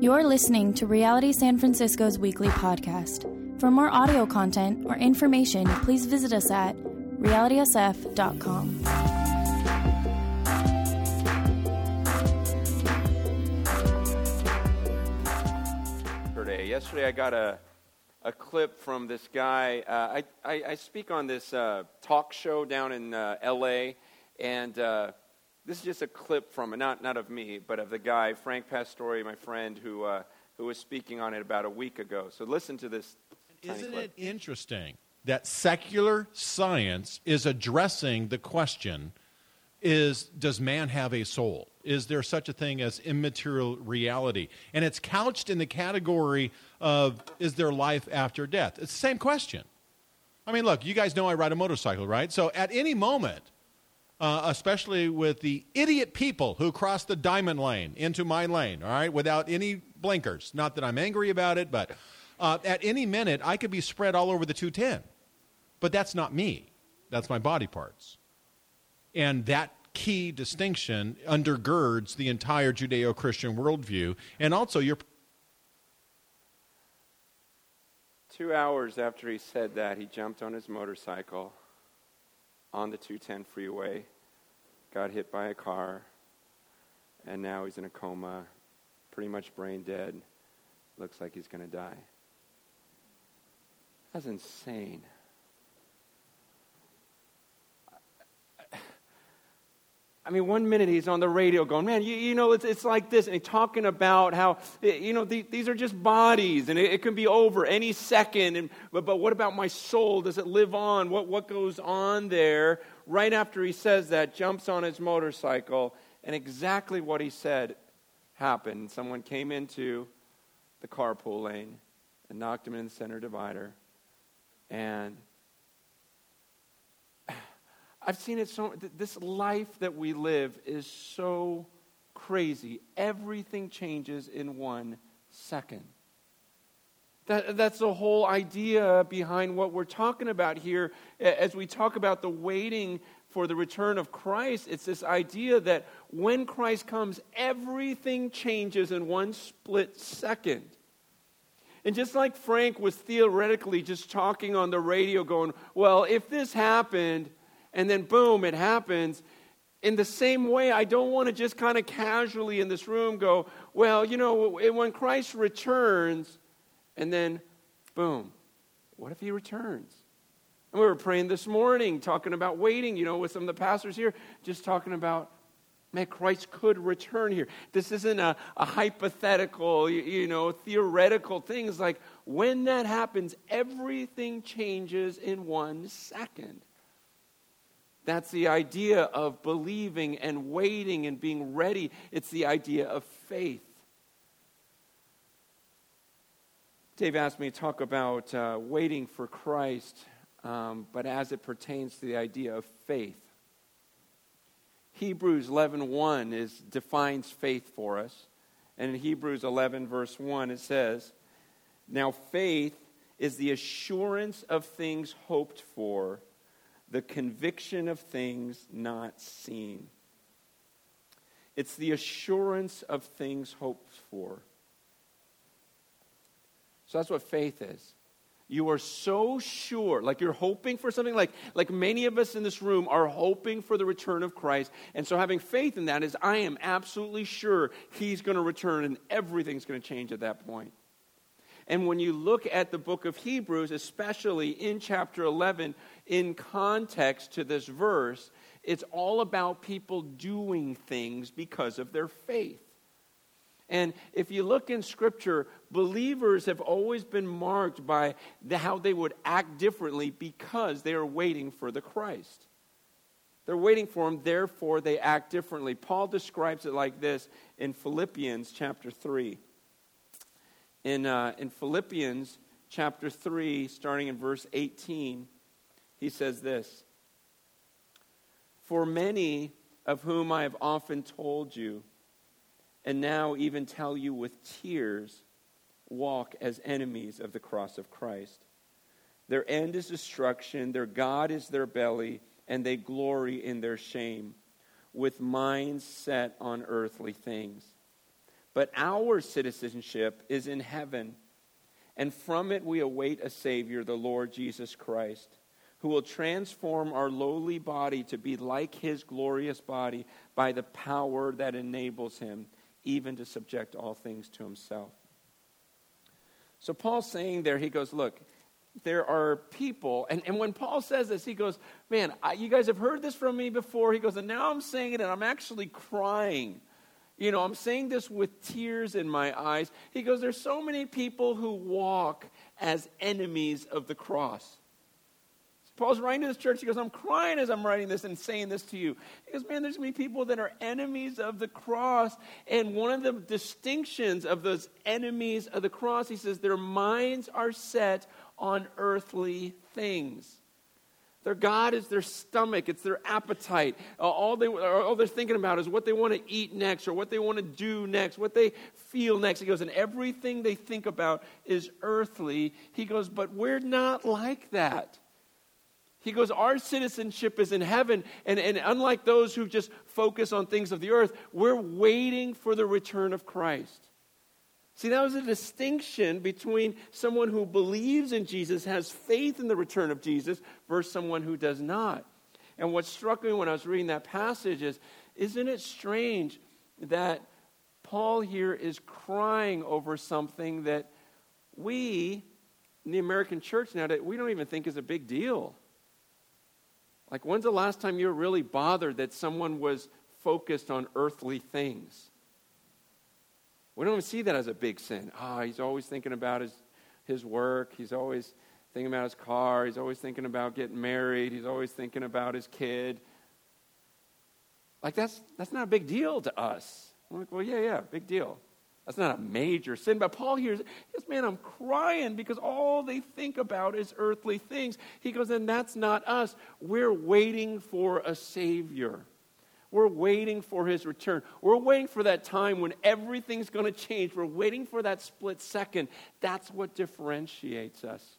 You're listening to Reality San Francisco's weekly podcast. For more audio content or information, please visit us at realitysf.com. Yesterday, yesterday I got a, a clip from this guy. Uh, I, I, I, speak on this uh, talk show down in uh, L.A., and uh, this is just a clip from it, not, not of me, but of the guy, Frank Pastore, my friend, who, uh, who was speaking on it about a week ago. So listen to this. Isn't clip. it interesting that secular science is addressing the question is does man have a soul? Is there such a thing as immaterial reality? And it's couched in the category of is there life after death? It's the same question. I mean, look, you guys know I ride a motorcycle, right? So at any moment, uh, especially with the idiot people who cross the diamond lane into my lane, all right, without any blinkers. Not that I'm angry about it, but uh, at any minute, I could be spread all over the 210. But that's not me, that's my body parts. And that key distinction undergirds the entire Judeo Christian worldview. And also, your. Two hours after he said that, he jumped on his motorcycle on the 210 freeway, got hit by a car, and now he's in a coma, pretty much brain dead. Looks like he's going to die. That's insane. I mean, one minute he's on the radio going, man, you, you know, it's, it's like this. And he's talking about how, eh, you know, the, these are just bodies and it, it can be over any second. And, but, but what about my soul? Does it live on? What, what goes on there? Right after he says that, jumps on his motorcycle, and exactly what he said happened. Someone came into the carpool lane and knocked him in the center divider. And I've seen it so, this life that we live is so crazy. Everything changes in one second. That, that's the whole idea behind what we're talking about here as we talk about the waiting for the return of Christ. It's this idea that when Christ comes, everything changes in one split second. And just like Frank was theoretically just talking on the radio, going, Well, if this happened, and then boom, it happens. In the same way, I don't want to just kind of casually in this room go, well, you know, when Christ returns, and then boom, what if he returns? And we were praying this morning, talking about waiting, you know, with some of the pastors here, just talking about, man, Christ could return here. This isn't a, a hypothetical, you, you know, theoretical thing. It's like when that happens, everything changes in one second. That's the idea of believing and waiting and being ready. It's the idea of faith. Dave asked me to talk about uh, waiting for Christ, um, but as it pertains to the idea of faith. Hebrews 11:1 is defines faith for us. And in Hebrews 11 verse 1 it says, "Now faith is the assurance of things hoped for, the conviction of things not seen. It's the assurance of things hoped for. So that's what faith is. You are so sure, like you're hoping for something, like, like many of us in this room are hoping for the return of Christ. And so having faith in that is, I am absolutely sure He's going to return and everything's going to change at that point. And when you look at the book of Hebrews, especially in chapter 11, in context to this verse, it's all about people doing things because of their faith. And if you look in Scripture, believers have always been marked by the, how they would act differently because they are waiting for the Christ. They're waiting for him, therefore they act differently. Paul describes it like this in Philippians chapter 3 in, uh, in Philippians chapter 3, starting in verse 18, he says this For many of whom I have often told you, and now even tell you with tears, walk as enemies of the cross of Christ. Their end is destruction, their God is their belly, and they glory in their shame, with minds set on earthly things. But our citizenship is in heaven, and from it we await a Savior, the Lord Jesus Christ, who will transform our lowly body to be like his glorious body by the power that enables him even to subject all things to himself. So Paul's saying there, he goes, Look, there are people, and, and when Paul says this, he goes, Man, I, you guys have heard this from me before. He goes, And now I'm saying it, and I'm actually crying you know, I'm saying this with tears in my eyes. He goes, There's so many people who walk as enemies of the cross. Paul's writing to this church. He goes, I'm crying as I'm writing this and saying this to you. He goes, Man, there's going to be people that are enemies of the cross. And one of the distinctions of those enemies of the cross, he says, their minds are set on earthly things. Their God is their stomach, it's their appetite. Uh, all, they, all they're thinking about is what they want to eat next or what they want to do next, what they feel next. He goes, and everything they think about is earthly. He goes, but we're not like that. He goes, Our citizenship is in heaven. And, and unlike those who just focus on things of the earth, we're waiting for the return of Christ. See, that was a distinction between someone who believes in Jesus, has faith in the return of Jesus, versus someone who does not. And what struck me when I was reading that passage is isn't it strange that Paul here is crying over something that we, in the American church now, that we don't even think is a big deal? Like, when's the last time you were really bothered that someone was focused on earthly things? We don't even see that as a big sin. Ah, oh, he's always thinking about his, his work. He's always thinking about his car. He's always thinking about getting married. He's always thinking about his kid. Like, that's, that's not a big deal to us. I'm like, well, yeah, yeah, big deal. That's not a major sin. But Paul hears, yes, man, I'm crying because all they think about is earthly things. He goes, and that's not us. We're waiting for a Savior. We're waiting for his return. We're waiting for that time when everything's going to change. We're waiting for that split second. That's what differentiates us.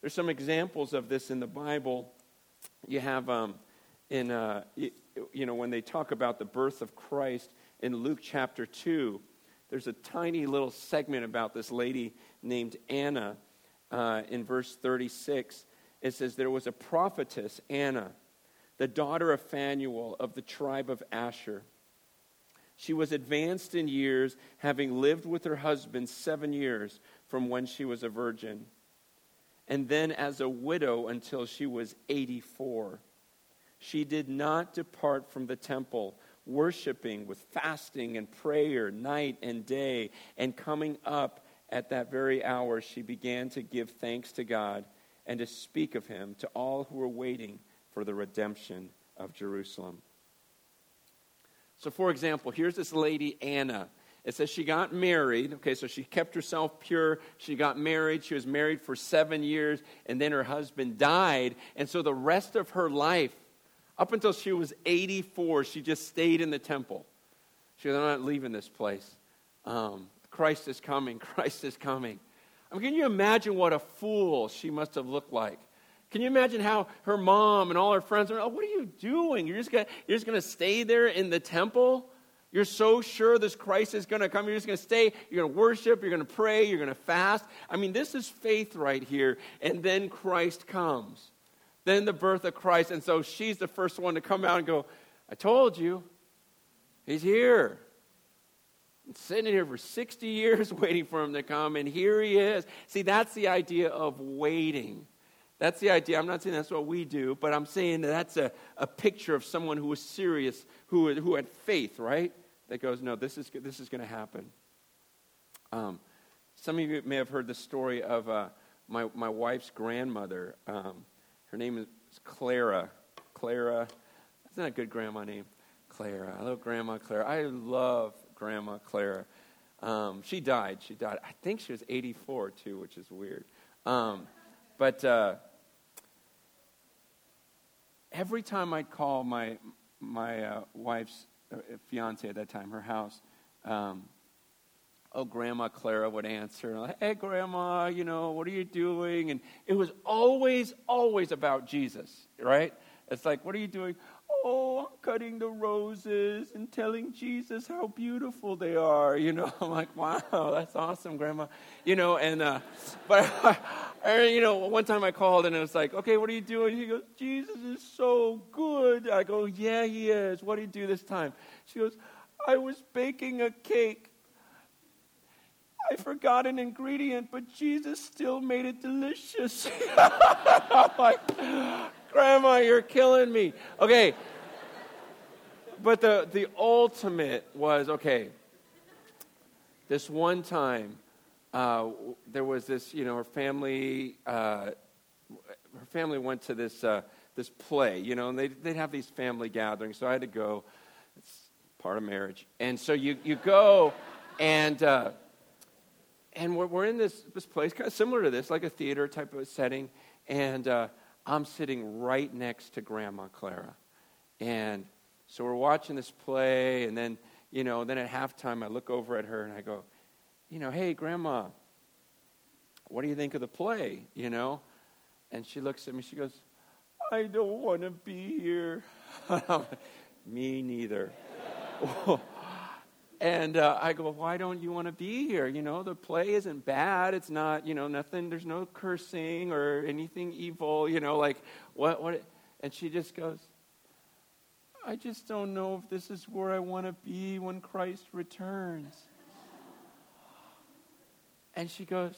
There's some examples of this in the Bible. You have um, in, uh, you, you know, when they talk about the birth of Christ in Luke chapter 2, there's a tiny little segment about this lady named Anna uh, in verse 36. It says, There was a prophetess, Anna the daughter of Phanuel of the tribe of Asher. She was advanced in years, having lived with her husband seven years from when she was a virgin, and then as a widow until she was 84. She did not depart from the temple, worshiping with fasting and prayer night and day, and coming up at that very hour, she began to give thanks to God and to speak of him to all who were waiting for the redemption of Jerusalem. So, for example, here's this lady, Anna. It says she got married. Okay, so she kept herself pure. She got married. She was married for seven years, and then her husband died. And so the rest of her life, up until she was 84, she just stayed in the temple. She I'm not leaving this place. Um, Christ is coming. Christ is coming. I mean, can you imagine what a fool she must have looked like? Can you imagine how her mom and all her friends are, oh, what are you doing? You're just gonna, you're just going to stay there in the temple? You're so sure this Christ is going to come. You're just going to stay. You're going to worship. You're going to pray. You're going to fast. I mean, this is faith right here. And then Christ comes. Then the birth of Christ. And so she's the first one to come out and go, I told you. He's here. I'm sitting here for 60 years waiting for him to come, and here he is. See, that's the idea of waiting. That's the idea. I'm not saying that's what we do, but I'm saying that that's a, a picture of someone who was serious, who, who had faith, right? That goes, no, this is, this is going to happen. Um, some of you may have heard the story of uh, my, my wife's grandmother. Um, her name is Clara. Clara. Isn't that a good grandma name? Clara. I love Grandma Clara. I love Grandma Clara. Um, she died. She died. I think she was 84 too, which is weird. Um, but uh, every time I'd call my, my uh, wife's uh, fiance at that time, her house, um, oh, Grandma Clara would answer, hey, Grandma, you know, what are you doing? And it was always, always about Jesus, right? It's like, what are you doing? oh, I'm cutting the roses and telling Jesus how beautiful they are. You know, I'm like, wow, that's awesome, Grandma. You know, and, uh, but, I, you know, one time I called and it was like, okay, what are you doing? He goes, Jesus is so good. I go, yeah, he is. What do you do this time? She goes, I was baking a cake. I forgot an ingredient, but Jesus still made it delicious. Like, Grandma, you're killing me. Okay. But the, the ultimate was okay, this one time, uh, there was this, you know, her family, uh, her family went to this, uh, this play, you know, and they'd, they'd have these family gatherings, so I had to go. It's part of marriage. And so you, you go, and, uh, and we're, we're in this, this place, kind of similar to this, like a theater type of setting, and uh, I'm sitting right next to Grandma Clara. And so we're watching this play, and then, you know, then at halftime I look over at her and I go, you know, hey, Grandma, what do you think of the play, you know? And she looks at me, she goes, I don't want to be here. me neither. And uh, I go, why don't you want to be here? You know, the play isn't bad. It's not, you know, nothing, there's no cursing or anything evil, you know, like, what, what? And she just goes, I just don't know if this is where I want to be when Christ returns. And she goes,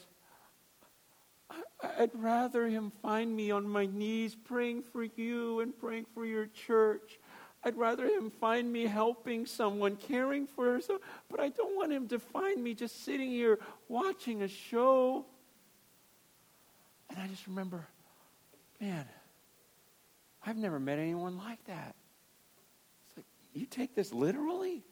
I'd rather him find me on my knees praying for you and praying for your church I'd rather him find me helping someone, caring for her, so, but I don't want him to find me just sitting here watching a show. And I just remember, man, I've never met anyone like that. It's like, you take this literally?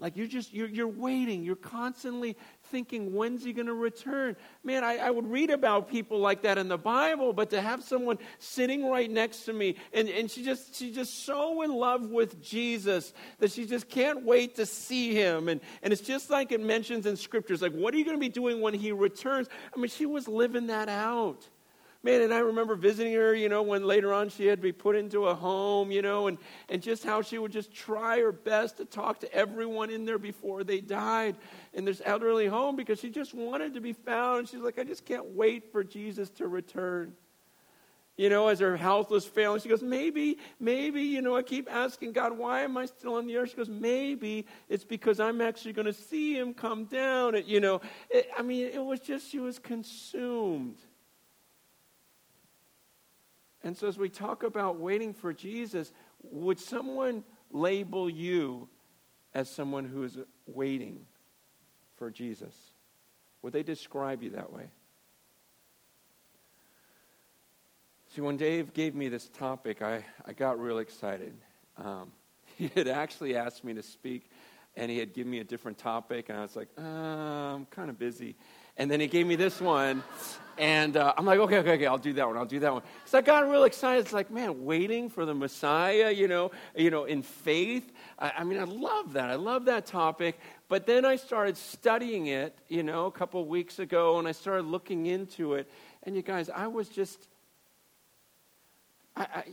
Like you're just, you're, you're waiting. You're constantly thinking, when's he going to return? Man, I, I would read about people like that in the Bible, but to have someone sitting right next to me and, and she just, she's just so in love with Jesus that she just can't wait to see him. And, and it's just like it mentions in scriptures, like, what are you going to be doing when he returns? I mean, she was living that out. Man, and I remember visiting her, you know, when later on she had to be put into a home, you know, and, and just how she would just try her best to talk to everyone in there before they died in this elderly home because she just wanted to be found. She's like, I just can't wait for Jesus to return. You know, as her health was failing, she goes, maybe, maybe, you know, I keep asking God, why am I still on the earth? She goes, maybe it's because I'm actually going to see him come down. And, you know, it, I mean, it was just, she was consumed and so, as we talk about waiting for Jesus, would someone label you as someone who is waiting for Jesus? Would they describe you that way? See, when Dave gave me this topic, I, I got real excited. Um, he had actually asked me to speak, and he had given me a different topic, and I was like, uh, I'm kind of busy. And then he gave me this one. And uh, I'm like, okay, okay, okay, I'll do that one. I'll do that one. So I got real excited. It's like, man, waiting for the Messiah, you know, you know, in faith. I, I mean, I love that. I love that topic. But then I started studying it, you know, a couple weeks ago, and I started looking into it. And you guys, I was just, I, I,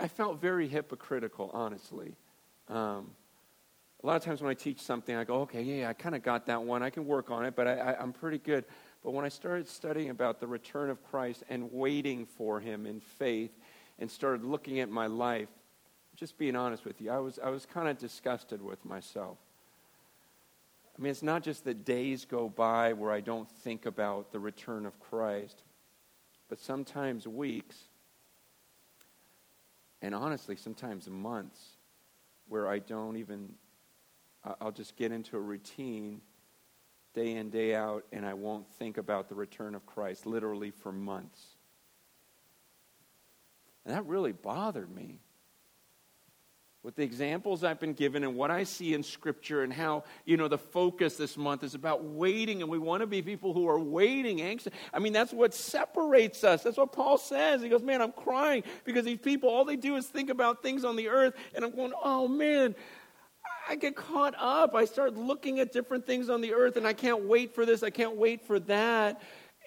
I felt very hypocritical, honestly. Um, a lot of times when I teach something, I go, okay, yeah, I kind of got that one. I can work on it, but I, I'm pretty good. But when I started studying about the return of Christ and waiting for him in faith and started looking at my life, just being honest with you, I was, I was kind of disgusted with myself. I mean, it's not just that days go by where I don't think about the return of Christ, but sometimes weeks, and honestly, sometimes months, where I don't even I'll just get into a routine day in, day out, and I won't think about the return of Christ literally for months. And that really bothered me. With the examples I've been given and what I see in Scripture, and how, you know, the focus this month is about waiting, and we want to be people who are waiting, anxious. I mean, that's what separates us. That's what Paul says. He goes, Man, I'm crying because these people, all they do is think about things on the earth, and I'm going, Oh, man, I get caught up. I start looking at different things on the earth and I can't wait for this, I can't wait for that.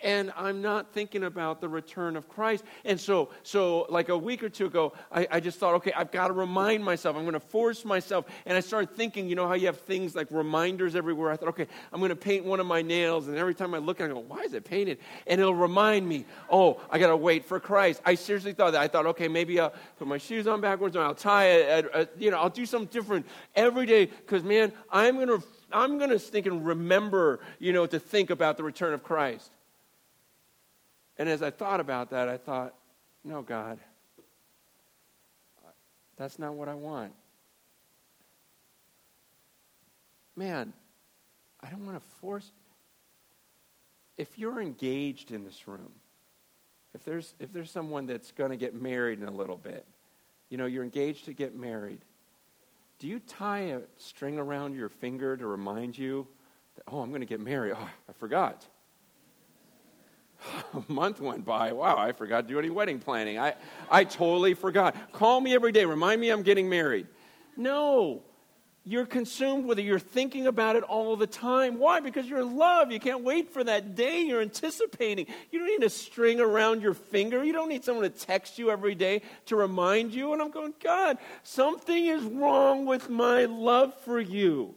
And I'm not thinking about the return of Christ. And so, so like a week or two ago, I, I just thought, okay, I've got to remind myself. I'm going to force myself. And I started thinking, you know how you have things like reminders everywhere. I thought, okay, I'm going to paint one of my nails. And every time I look at it, I go, why is it painted? And it'll remind me, oh, I got to wait for Christ. I seriously thought that. I thought, okay, maybe I'll put my shoes on backwards and I'll tie it. Uh, you know, I'll do something different every day because, man, I'm going to I'm going to think and remember, you know, to think about the return of Christ. And as I thought about that, I thought, no, God, that's not what I want. Man, I don't want to force. If you're engaged in this room, if there's, if there's someone that's going to get married in a little bit, you know, you're engaged to get married, do you tie a string around your finger to remind you that, oh, I'm going to get married? Oh, I forgot. a month went by. Wow, I forgot to do any wedding planning. I, I totally forgot. Call me every day. Remind me I'm getting married. No. You're consumed with it. You're thinking about it all the time. Why? Because you're in love. You can't wait for that day. You're anticipating. You don't need a string around your finger. You don't need someone to text you every day to remind you. And I'm going, God, something is wrong with my love for you.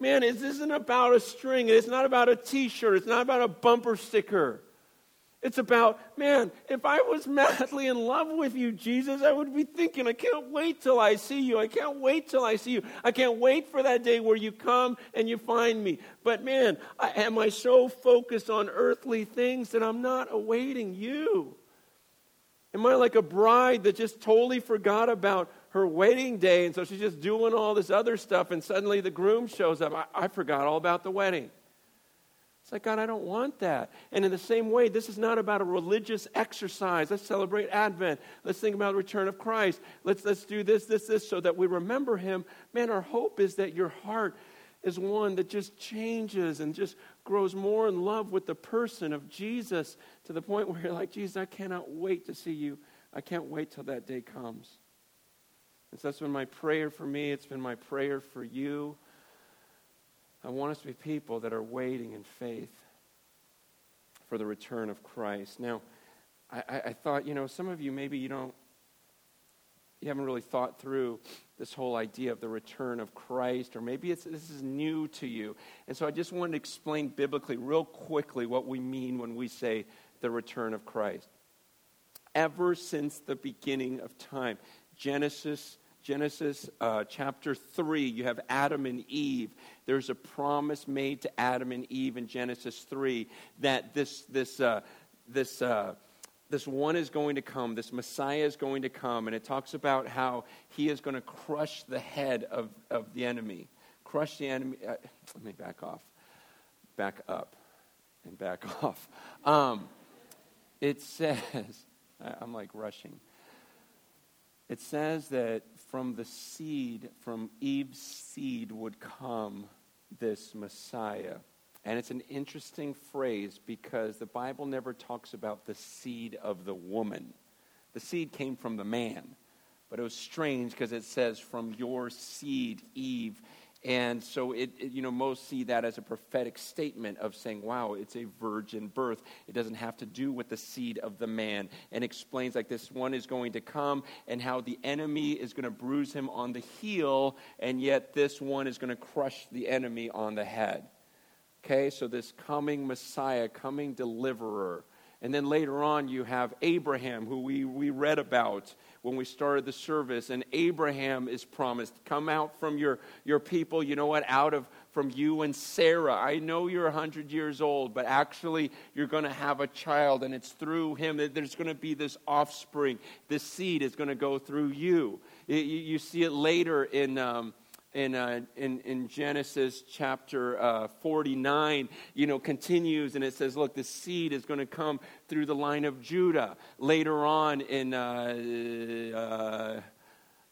Man, this isn't about a string. It's not about a t shirt. It's not about a bumper sticker. It's about, man, if I was madly in love with you, Jesus, I would be thinking, I can't wait till I see you. I can't wait till I see you. I can't wait for that day where you come and you find me. But man, I, am I so focused on earthly things that I'm not awaiting you? Am I like a bride that just totally forgot about her wedding day, and so she's just doing all this other stuff, and suddenly the groom shows up. I, I forgot all about the wedding. It's like, God, I don't want that. And in the same way, this is not about a religious exercise. Let's celebrate Advent. Let's think about the return of Christ. Let's, let's do this, this, this, so that we remember him. Man, our hope is that your heart is one that just changes and just grows more in love with the person of Jesus to the point where you're like, Jesus, I cannot wait to see you. I can't wait till that day comes. And so that's been my prayer for me. It's been my prayer for you. I want us to be people that are waiting in faith for the return of Christ. Now, I, I, thought, you know, some of you maybe you don't, you haven't really thought through this whole idea of the return of Christ, or maybe this is new to you. And so I just wanted to explain biblically, real quickly, what we mean when we say the return of Christ. Ever since the beginning of time, Genesis Genesis uh, chapter 3, you have Adam and Eve. There's a promise made to Adam and Eve in Genesis 3 that this, this, uh, this, uh, this one is going to come, this Messiah is going to come, and it talks about how he is going to crush the head of, of the enemy. Crush the enemy. Uh, let me back off. Back up and back off. Um, it says, I'm like rushing. It says that from the seed, from Eve's seed, would come this Messiah. And it's an interesting phrase because the Bible never talks about the seed of the woman. The seed came from the man. But it was strange because it says, from your seed, Eve. And so, it, it, you know, most see that as a prophetic statement of saying, wow, it's a virgin birth. It doesn't have to do with the seed of the man. And explains like this one is going to come and how the enemy is going to bruise him on the heel, and yet this one is going to crush the enemy on the head. Okay, so this coming Messiah, coming deliverer. And then later on, you have Abraham, who we, we read about when we started the service. And Abraham is promised, come out from your, your people, you know what, out of from you and Sarah. I know you're 100 years old, but actually you're going to have a child, and it's through him that there's going to be this offspring. This seed is going to go through you. You, you see it later in. Um, in, uh, in, in, Genesis chapter uh, 49, you know, continues and it says, look, the seed is going to come through the line of Judah. Later on in, uh, uh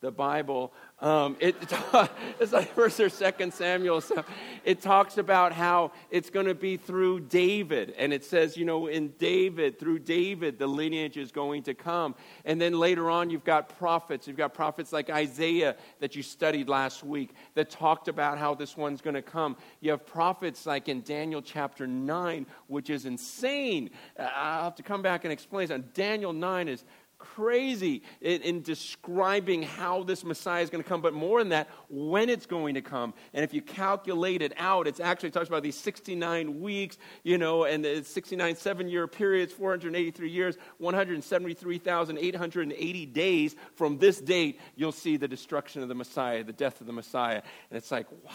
the Bible, um, it, it's like First or Second Samuel. So it talks about how it's going to be through David, and it says, you know, in David, through David, the lineage is going to come. And then later on, you've got prophets. You've got prophets like Isaiah that you studied last week that talked about how this one's going to come. You have prophets like in Daniel chapter nine, which is insane. I'll have to come back and explain. Daniel nine is crazy in, in, describing how this Messiah is going to come, but more than that, when it's going to come. And if you calculate it out, it's actually talks about these 69 weeks, you know, and the 69 seven year periods, 483 years, 173,880 days. From this date, you'll see the destruction of the Messiah, the death of the Messiah. And it's like, wow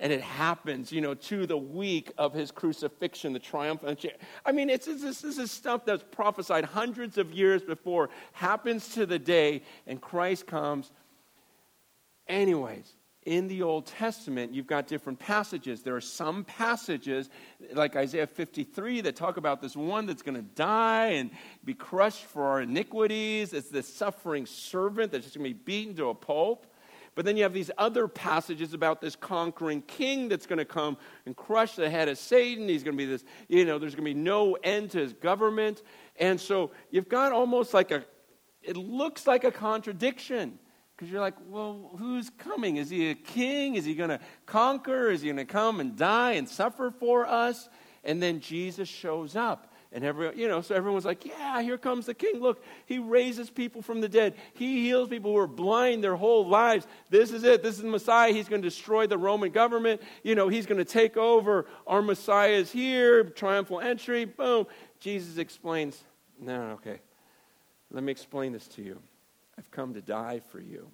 and it happens, you know, to the week of his crucifixion, the triumphant. I mean, it's, it's, this is stuff that's prophesied hundreds of years before, happens to the day, and Christ comes. Anyways, in the Old Testament, you've got different passages. There are some passages, like Isaiah 53, that talk about this one that's going to die and be crushed for our iniquities. It's this suffering servant that's just going to be beaten to a pulp. But then you have these other passages about this conquering king that's going to come and crush the head of Satan. He's going to be this, you know, there's going to be no end to his government. And so you've got almost like a, it looks like a contradiction. Because you're like, well, who's coming? Is he a king? Is he going to conquer? Is he going to come and die and suffer for us? And then Jesus shows up. And every, you know, so everyone's like, yeah, here comes the king. Look, he raises people from the dead. He heals people who are blind their whole lives. This is it. This is the Messiah. He's going to destroy the Roman government. You know, he's going to take over. Our Messiah is here. Triumphal entry. Boom. Jesus explains, no, okay. Let me explain this to you. I've come to die for you.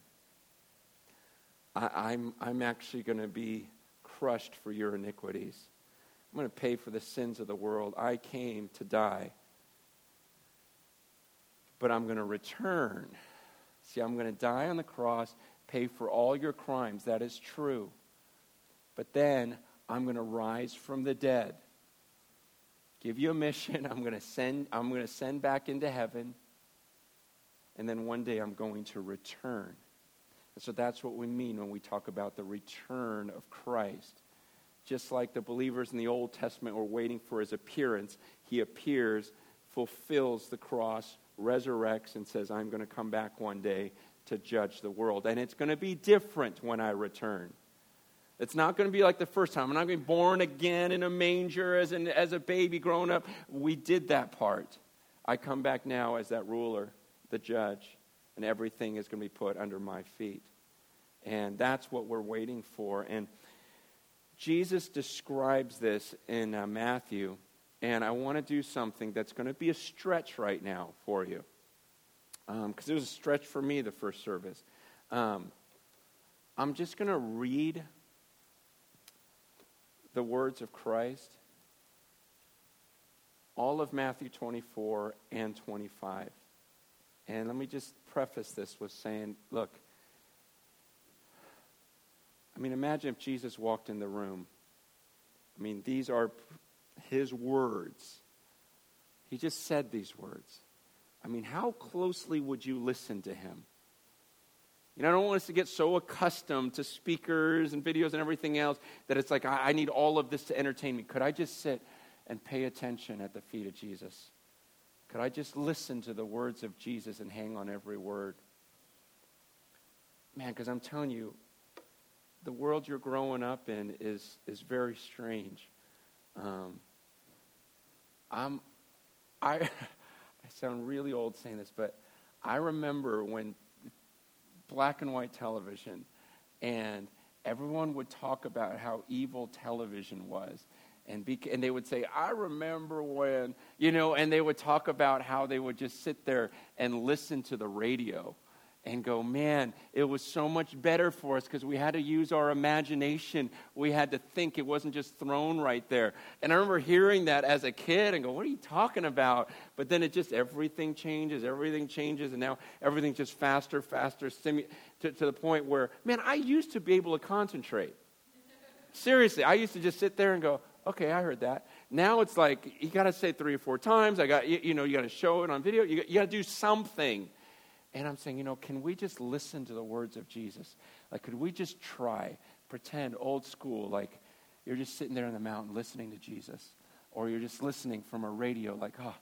I, I'm, I'm actually going to be crushed for your iniquities. I'm going to pay for the sins of the world. I came to die. But I'm going to return. See, I'm going to die on the cross, pay for all your crimes. That is true. But then I'm going to rise from the dead. Give you a mission. I'm going to send I'm going to send back into heaven. And then one day I'm going to return. And so that's what we mean when we talk about the return of Christ just like the believers in the Old Testament were waiting for his appearance, he appears, fulfills the cross, resurrects, and says, I'm going to come back one day to judge the world. And it's going to be different when I return. It's not going to be like the first time. I'm not going to be born again in a manger as, an, as a baby growing up. We did that part. I come back now as that ruler, the judge, and everything is going to be put under my feet. And that's what we're waiting for. And Jesus describes this in uh, Matthew, and I want to do something that's going to be a stretch right now for you. Because um, it was a stretch for me the first service. Um, I'm just going to read the words of Christ, all of Matthew 24 and 25. And let me just preface this with saying, look, I mean, imagine if Jesus walked in the room. I mean, these are his words. He just said these words. I mean, how closely would you listen to him? You know, I don't want us to get so accustomed to speakers and videos and everything else that it's like, I, need all of this to entertain me. Could I just sit and pay attention at the feet of Jesus? Could I just listen to the words of Jesus and hang on every word? Man, because I'm telling you, the world you're growing up in is, is very strange. Um, I'm, I, I sound really old saying this, but I remember when black and white television and everyone would talk about how evil television was. And, and they would say, I remember when, you know, and they would talk about how they would just sit there and listen to the radio and go, man, it was so much better for us because we had to use our imagination. We had to think. It wasn't just thrown right there. And I remember hearing that as a kid and go, what are you talking about? But then it just, everything changes, everything changes, and now everything's just faster, faster, simu- to, to the point where, man, I used to be able to concentrate. Seriously, I used to just sit there and go, okay, I heard that. Now it's like, you got to say three or four times. I got, you, you know, you got to show it on video. You, you got to do something And I'm saying, you know, can we just listen to the words of Jesus? Like, could we just try, pretend old school, like you're just sitting there on the mountain listening to Jesus? Or you're just listening from a radio, like, oh,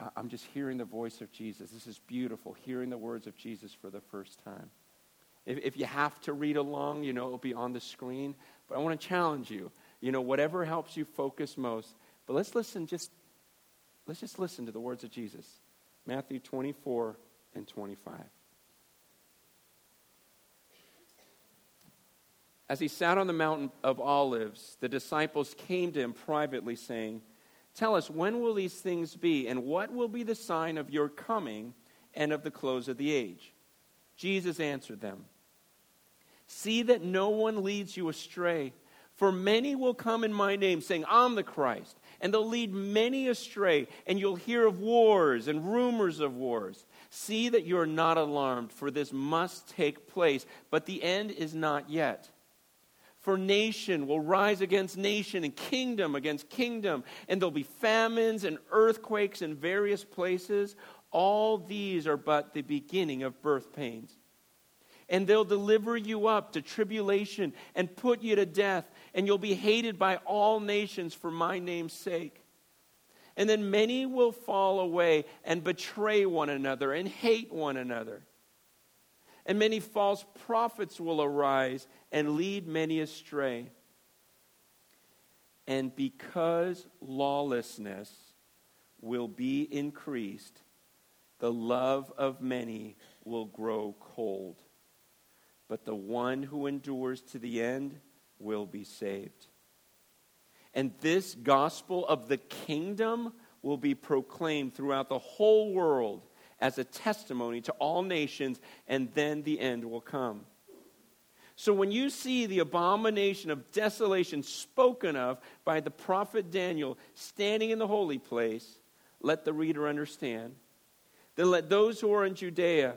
I, I'm just hearing the voice of Jesus. This is beautiful, hearing the words of Jesus for the first time. If, if you have to read along, you know, it'll be on the screen. But I want to challenge you, you know, whatever helps you focus most. But let's listen just, let's just listen to the words of Jesus. Matthew 24 and 25. As he sat on the mountain of Olives, the disciples came to him privately, saying, Tell us, when will these things be, and what will be the sign of your coming and of the close of the age? Jesus answered them, See that no one leads you astray. For many will come in my name, saying, I'm the Christ. And they'll lead many astray, and you'll hear of wars and rumors of wars. See that you are not alarmed, for this must take place, but the end is not yet. For nation will rise against nation, and kingdom against kingdom, and there'll be famines and earthquakes in various places. All these are but the beginning of birth pains. And they'll deliver you up to tribulation and put you to death, and you'll be hated by all nations for my name's sake. And then many will fall away and betray one another and hate one another. And many false prophets will arise and lead many astray. And because lawlessness will be increased, the love of many will grow cold. But the one who endures to the end will be saved. And this gospel of the kingdom will be proclaimed throughout the whole world as a testimony to all nations, and then the end will come. So when you see the abomination of desolation spoken of by the prophet Daniel standing in the holy place, let the reader understand. Then let those who are in Judea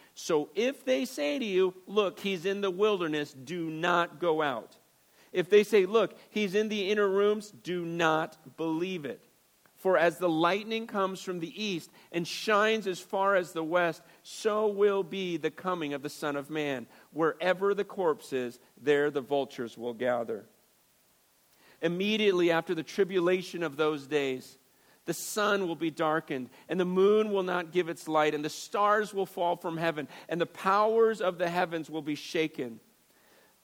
So if they say to you, Look, he's in the wilderness, do not go out. If they say, Look, he's in the inner rooms, do not believe it. For as the lightning comes from the east and shines as far as the west, so will be the coming of the Son of Man. Wherever the corpse is, there the vultures will gather. Immediately after the tribulation of those days, the sun will be darkened, and the moon will not give its light, and the stars will fall from heaven, and the powers of the heavens will be shaken.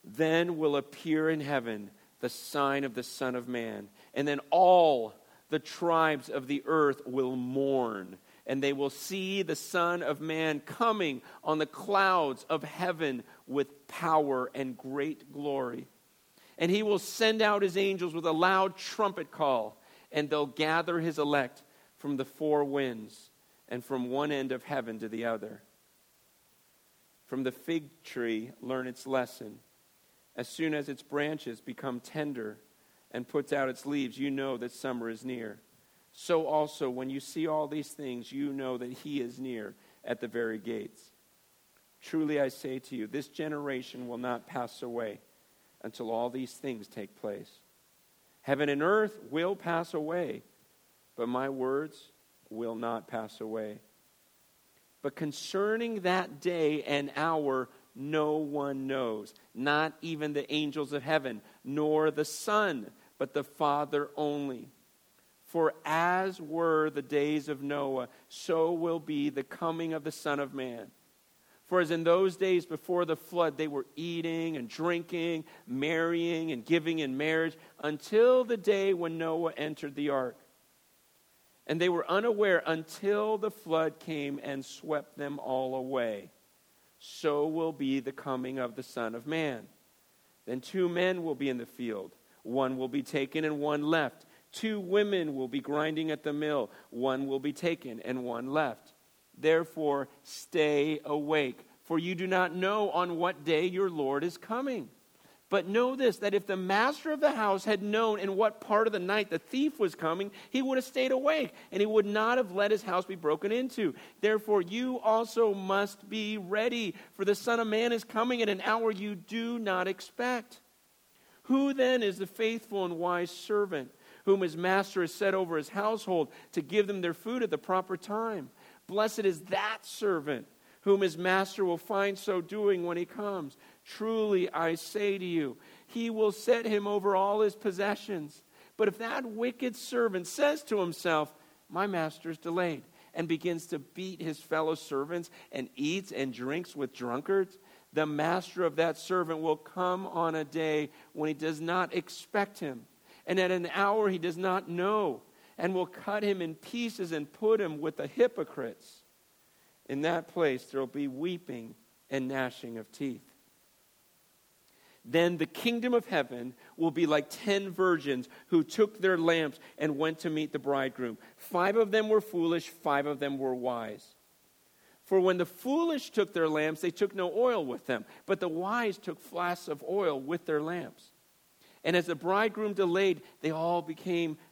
Then will appear in heaven the sign of the Son of Man, and then all the tribes of the earth will mourn, and they will see the Son of Man coming on the clouds of heaven with power and great glory. And he will send out his angels with a loud trumpet call and they'll gather his elect from the four winds and from one end of heaven to the other. From the fig tree, learn its lesson. As soon as its branches become tender and puts out its leaves, you know that summer is near. So also, when you see all these things, you know that he is near at the very gates. Truly I say to you, this generation will not pass away until all these things take place. Heaven and earth will pass away, but my words will not pass away. But concerning that day and hour, no one knows, not even the angels of heaven, nor the Son, but the Father only. For as were the days of Noah, so will be the coming of the Son of Man. For as in those days before the flood, they were eating and drinking, marrying and giving in marriage until the day when Noah entered the ark. And they were unaware until the flood came and swept them all away. So will be the coming of the Son of Man. Then two men will be in the field, one will be taken and one left. Two women will be grinding at the mill, one will be taken and one left. Therefore, stay awake, for you do not know on what day your Lord is coming. But know this that if the master of the house had known in what part of the night the thief was coming, he would have stayed awake, and he would not have let his house be broken into. Therefore, you also must be ready, for the Son of Man is coming at an hour you do not expect. Who then is the faithful and wise servant, whom his master has set over his household to give them their food at the proper time? Blessed is that servant whom his master will find so doing when he comes. Truly, I say to you, he will set him over all his possessions. But if that wicked servant says to himself, My master is delayed, and begins to beat his fellow servants and eats and drinks with drunkards, the master of that servant will come on a day when he does not expect him, and at an hour he does not know and will cut him in pieces and put him with the hypocrites. In that place there will be weeping and gnashing of teeth. Then the kingdom of heaven will be like ten virgins who took their lamps and went to meet the bridegroom. Five of them were foolish, five of them were wise. For when the foolish took their lamps, they took no oil with them, but the wise took flasks of oil with their lamps. And as the bridegroom delayed, they all became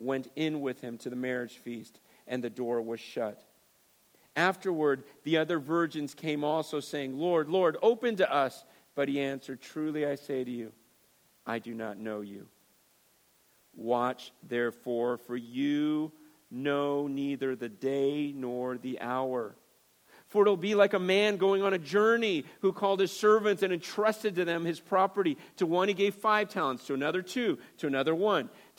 went in with him to the marriage feast, and the door was shut. Afterward, the other virgins came also, saying, Lord, Lord, open to us. But he answered, Truly I say to you, I do not know you. Watch, therefore, for you know neither the day nor the hour. For it'll be like a man going on a journey who called his servants and entrusted to them his property. To one he gave five talents, to another two, to another one,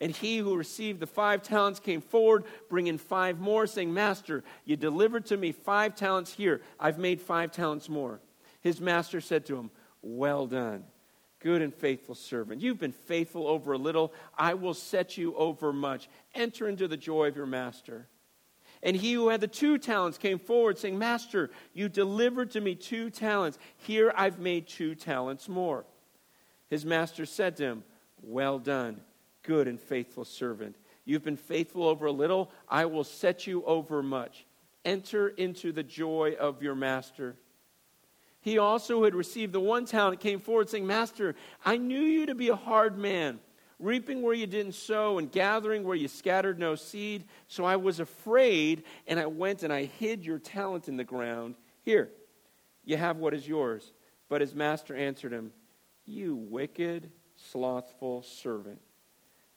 And he who received the five talents came forward, bringing five more, saying, Master, you delivered to me five talents here. I've made five talents more. His master said to him, Well done, good and faithful servant. You've been faithful over a little. I will set you over much. Enter into the joy of your master. And he who had the two talents came forward, saying, Master, you delivered to me two talents. Here I've made two talents more. His master said to him, Well done, good and faithful servant. You've been faithful over a little, I will set you over much. Enter into the joy of your master. He also had received the one talent came forward, saying, Master, I knew you to be a hard man reaping where you didn't sow and gathering where you scattered no seed. So I was afraid, and I went and I hid your talent in the ground. Here, you have what is yours. But his master answered him, You wicked, slothful servant.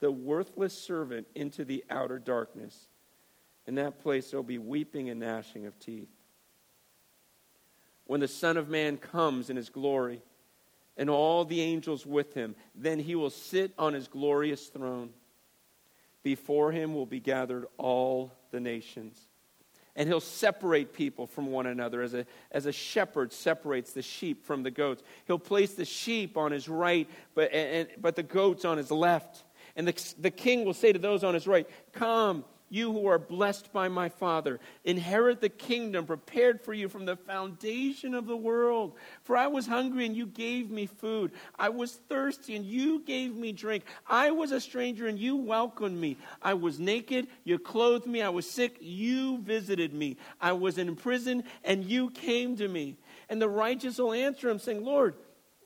the worthless servant into the outer darkness. In that place there will be weeping and gnashing of teeth. When the Son of Man comes in his glory, and all the angels with him, then he will sit on his glorious throne. Before him will be gathered all the nations. And he'll separate people from one another as a, as a shepherd separates the sheep from the goats. He'll place the sheep on his right, but, and, but the goats on his left. And the, the king will say to those on his right, Come, you who are blessed by my Father, inherit the kingdom prepared for you from the foundation of the world. For I was hungry and you gave me food. I was thirsty and you gave me drink. I was a stranger and you welcomed me. I was naked, you clothed me. I was sick, you visited me. I was in prison and you came to me. And the righteous will answer him, saying, Lord,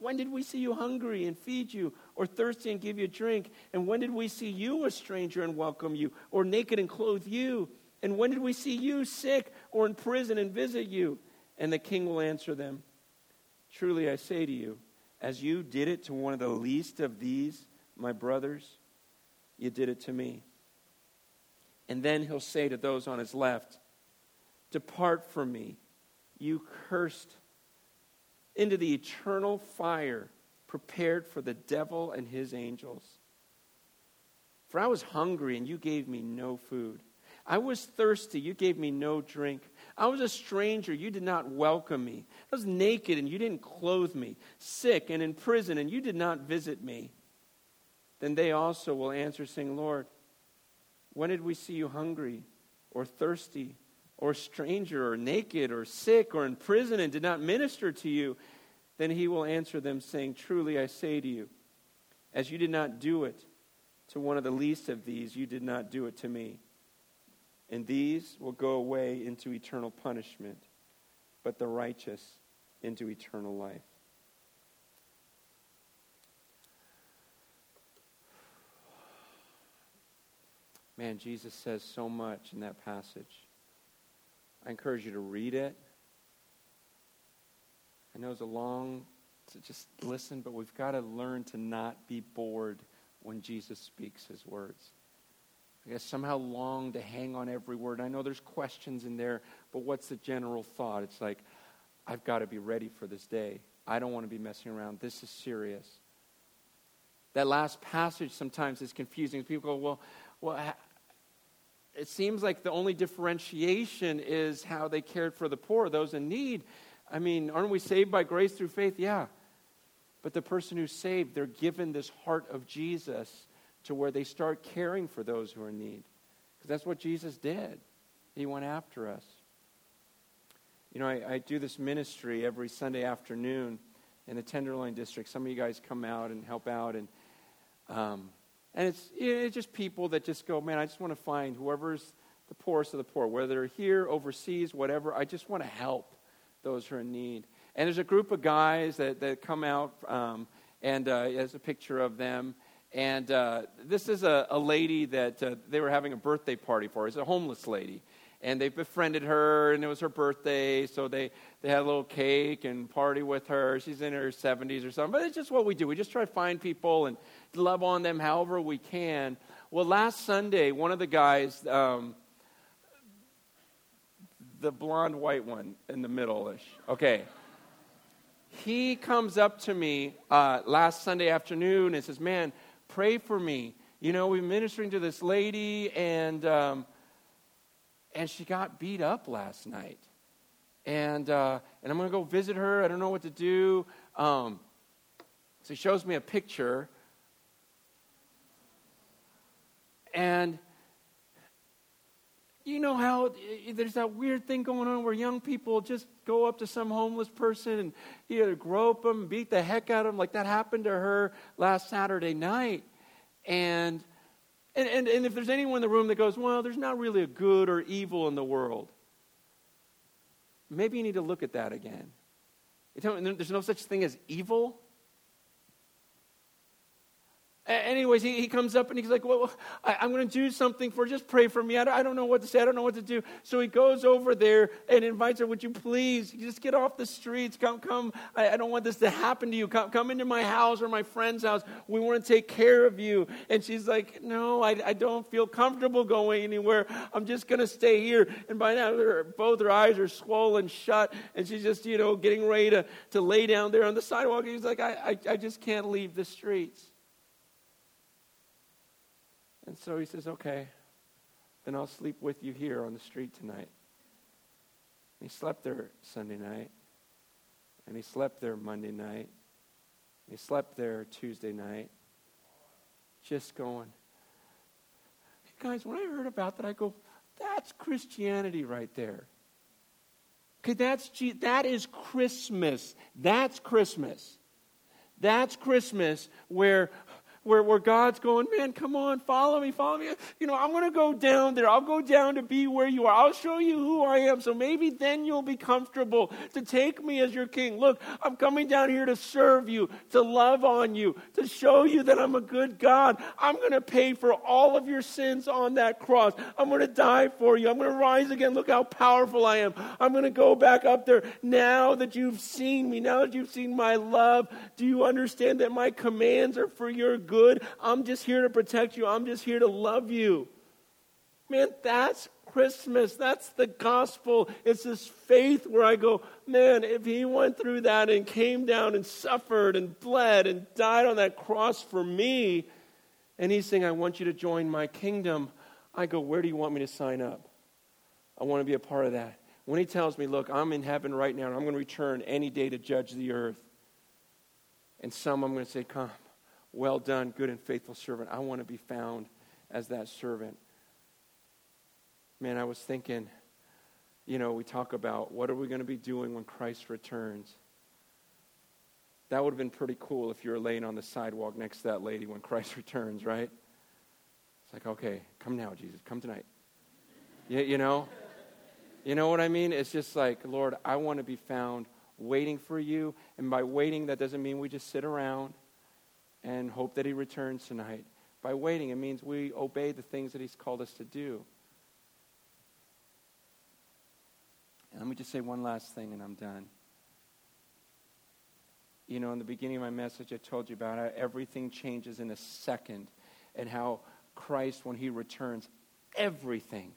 when did we see you hungry and feed you, or thirsty and give you drink? And when did we see you a stranger and welcome you, or naked and clothe you? And when did we see you sick or in prison and visit you? And the king will answer them Truly I say to you, as you did it to one of the least of these, my brothers, you did it to me. And then he'll say to those on his left, Depart from me, you cursed into the eternal fire prepared for the devil and his angels. For I was hungry, and you gave me no food. I was thirsty, you gave me no drink. I was a stranger, you did not welcome me. I was naked, and you didn't clothe me. Sick and in prison, and you did not visit me. Then they also will answer, saying, Lord, when did we see you hungry or thirsty or stranger or naked or sick or in prison and did not minister to you, then he will answer them, saying, Truly I say to you, as you did not do it to one of the least of these, you did not do it to me. And these will go away into eternal punishment, but the righteous into eternal life. Man, Jesus says so much in that passage. I encourage you to read it. I know it's a long to just listen, but we've got to learn to not be bored when Jesus speaks his words. I guess somehow long to hang on every word. I know there's questions in there, but what's the general thought? It's like, I've got to be ready for this day. I don't want to be messing around. This is serious. That last passage sometimes is confusing. People go, well, well, it seems like the only differentiation is how they cared for the poor, those in need. I mean, aren't we saved by grace through faith? Yeah. But the person who's saved, they're given this heart of Jesus to where they start caring for those who are in need. Because that's what Jesus did. He went after us. You know, I, I, do this ministry every Sunday afternoon in the Tenderloin District. Some of you guys come out and help out. And um, and it's, it's just people that just go, man, I just want to find whoever's the poorest of the poor, whether they're here, overseas, whatever. I just want to help those who are in need. And there's a group of guys that, that come out, um, and uh, there's a picture of them. And uh, this is a, a lady that uh, they were having a birthday party for. It's a homeless lady and they befriended her, and it was her birthday, so they, they had a little cake and party with her. She's in her 70s or something, but it's just what we do. We just try to find people and love on them however we can. Well, last Sunday, one of the guys, um, the blonde white one in the middle ish, okay, he comes up to me uh, last Sunday afternoon and says, Man, pray for me. You know, we're ministering to this lady, and. Um, and she got beat up last night. And, uh, and I'm going to go visit her. I don't know what to do. Um, so he shows me a picture. And you know how there's that weird thing going on where young people just go up to some homeless person and either grope them, beat the heck out of them, like that happened to her last Saturday night. And and, and, and if there's anyone in the room that goes, well, there's not really a good or evil in the world, maybe you need to look at that again. There's no such thing as evil. Anyways, he, he comes up and he's like, Well, I, am going to do something for, just pray for me. I don't, I don't know what to say. I don't know what to do. So he goes over there and invites her, Would you please just get off the streets? Come, come. I, I don't want this to happen to you. Come, come into my house or my friend's house. We want to take care of you. And she's like, No, I, I don't feel comfortable going anywhere. I'm just going to stay here. And by now, her, both her eyes are swollen shut. And she's just, you know, getting ready to, to lay down there on the sidewalk. And he's like, I, I, I just can't leave the streets. And so he says, Okay, then I'll sleep with you here on the street tonight. He slept there Sunday night, and he slept there Monday night, he slept there Tuesday night, just going. Guys, when I heard about that, I go, that's Christianity right there. Okay, that's that is Christmas. That's Christmas. That's Christmas where where, where God's going, man, come on, follow me, follow me. You know, I'm going to go down there. I'll go down to be where you are. I'll show you who I am. So maybe then you'll be comfortable to take me as your king. Look, I'm coming down here to serve you, to love on you, to show you that I'm a good God. I'm going to pay for all of your sins on that cross. I'm going to die for you. I'm going to rise again. Look how powerful I am. I'm going to go back up there. Now that you've seen me, now that you've seen my love, do you understand that my commands are for your good? Good. I'm just here to protect you. I'm just here to love you. Man, that's Christmas. That's the gospel. It's this faith where I go, man, if he went through that and came down and suffered and bled and died on that cross for me, and he's saying, I want you to join my kingdom, I go, where do you want me to sign up? I want to be a part of that. When he tells me, look, I'm in heaven right now and I'm going to return any day to judge the earth, and some I'm going to say, come. Well done, good and faithful servant. I want to be found as that servant. Man, I was thinking, you know, we talk about what are we going to be doing when Christ returns. That would have been pretty cool if you were laying on the sidewalk next to that lady when Christ returns, right? It's like, okay, come now, Jesus, come tonight. You, you know? You know what I mean? It's just like, Lord, I want to be found waiting for you. And by waiting, that doesn't mean we just sit around and hope that he returns tonight. By waiting, it means we obey the things that he's called us to do. And let me just say one last thing and I'm done. You know, in the beginning of my message, I told you about how everything changes in a second and how Christ, when he returns, everything,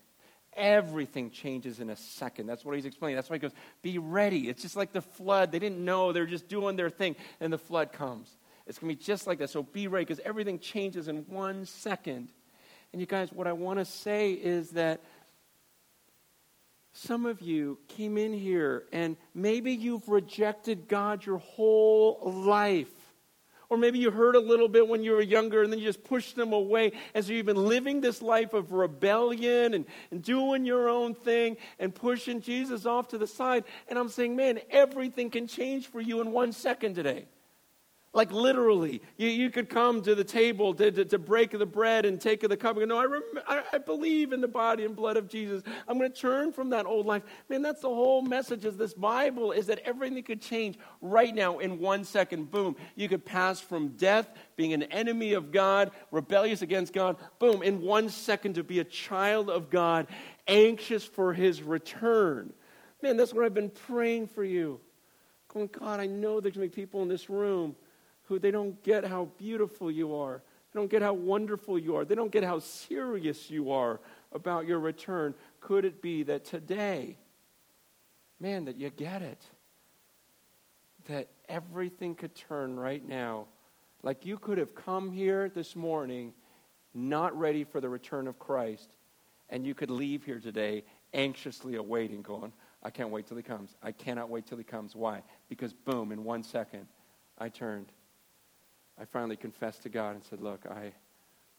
everything changes in a second. That's what he's explaining. That's why he goes, be ready. It's just like the flood. They didn't know. They're just doing their thing. And the flood comes. It's going to be just like that. So be ready because everything changes in one second. And you guys, what I want to say is that some of you came in here and maybe you've rejected God your whole life. Or maybe you heard a little bit when you were younger and then you just pushed them away. And so you've been living this life of rebellion and, and doing your own thing and pushing Jesus off to the side. And I'm saying, man, everything can change for you in one second today. Like literally, you, you could come to the table to, to, to break the bread and take the cup and go, No, I, rem- I, I believe in the body and blood of Jesus. I'm going to turn from that old life. Man, that's the whole message of this Bible is that everything could change right now in one second. Boom. You could pass from death, being an enemy of God, rebellious against God, boom, in one second to be a child of God, anxious for his return. Man, that's what I've been praying for you. Going, God, I know there's going to be people in this room who they don't get how beautiful you are. They don't get how wonderful you are. They don't get how serious you are about your return. Could it be that today, man, that you get it? That everything could turn right now. Like you could have come here this morning not ready for the return of Christ, and you could leave here today anxiously awaiting, going, I can't wait till he comes. I cannot wait till he comes. Why? Because, boom, in one second, I turned I finally confessed to God and said, Look, I,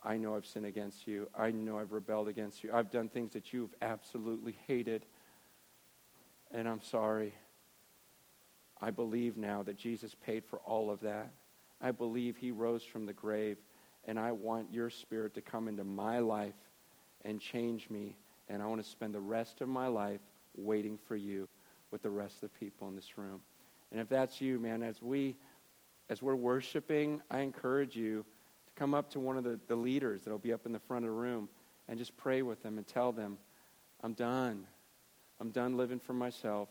I know I've sinned against you. I know I've rebelled against you. I've done things that you've absolutely hated. And I'm sorry. I believe now that Jesus paid for all of that. I believe he rose from the grave. And I want your spirit to come into my life and change me. And I want to spend the rest of my life waiting for you with the rest of the people in this room. And if that's you, man, as we as we're worshiping, I encourage you to come up to one of the, the leaders that'll be up in the front of the room and just pray with them and tell them, I'm done. I'm done living for myself.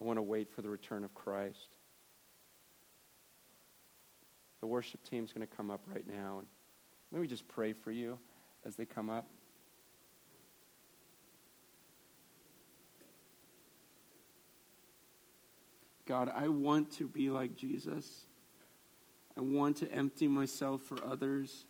I want to wait for the return of Christ. The worship team's going to come up right now. And Let me just pray for you as they come up. God, I want to be like Jesus. I want to empty myself for others.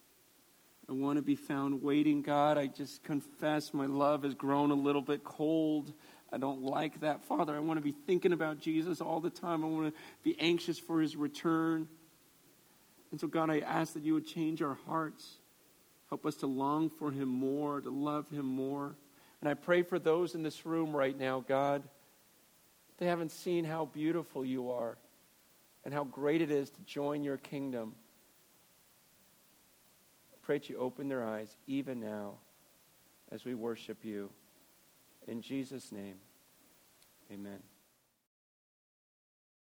I want to be found waiting, God. I just confess my love has grown a little bit cold. I don't like that, Father. I want to be thinking about Jesus all the time. I want to be anxious for his return. And so, God, I ask that you would change our hearts. Help us to long for him more, to love him more. And I pray for those in this room right now, God. They haven't seen how beautiful you are and how great it is to join your kingdom pray that you open their eyes even now as we worship you. In Jesus' name, amen.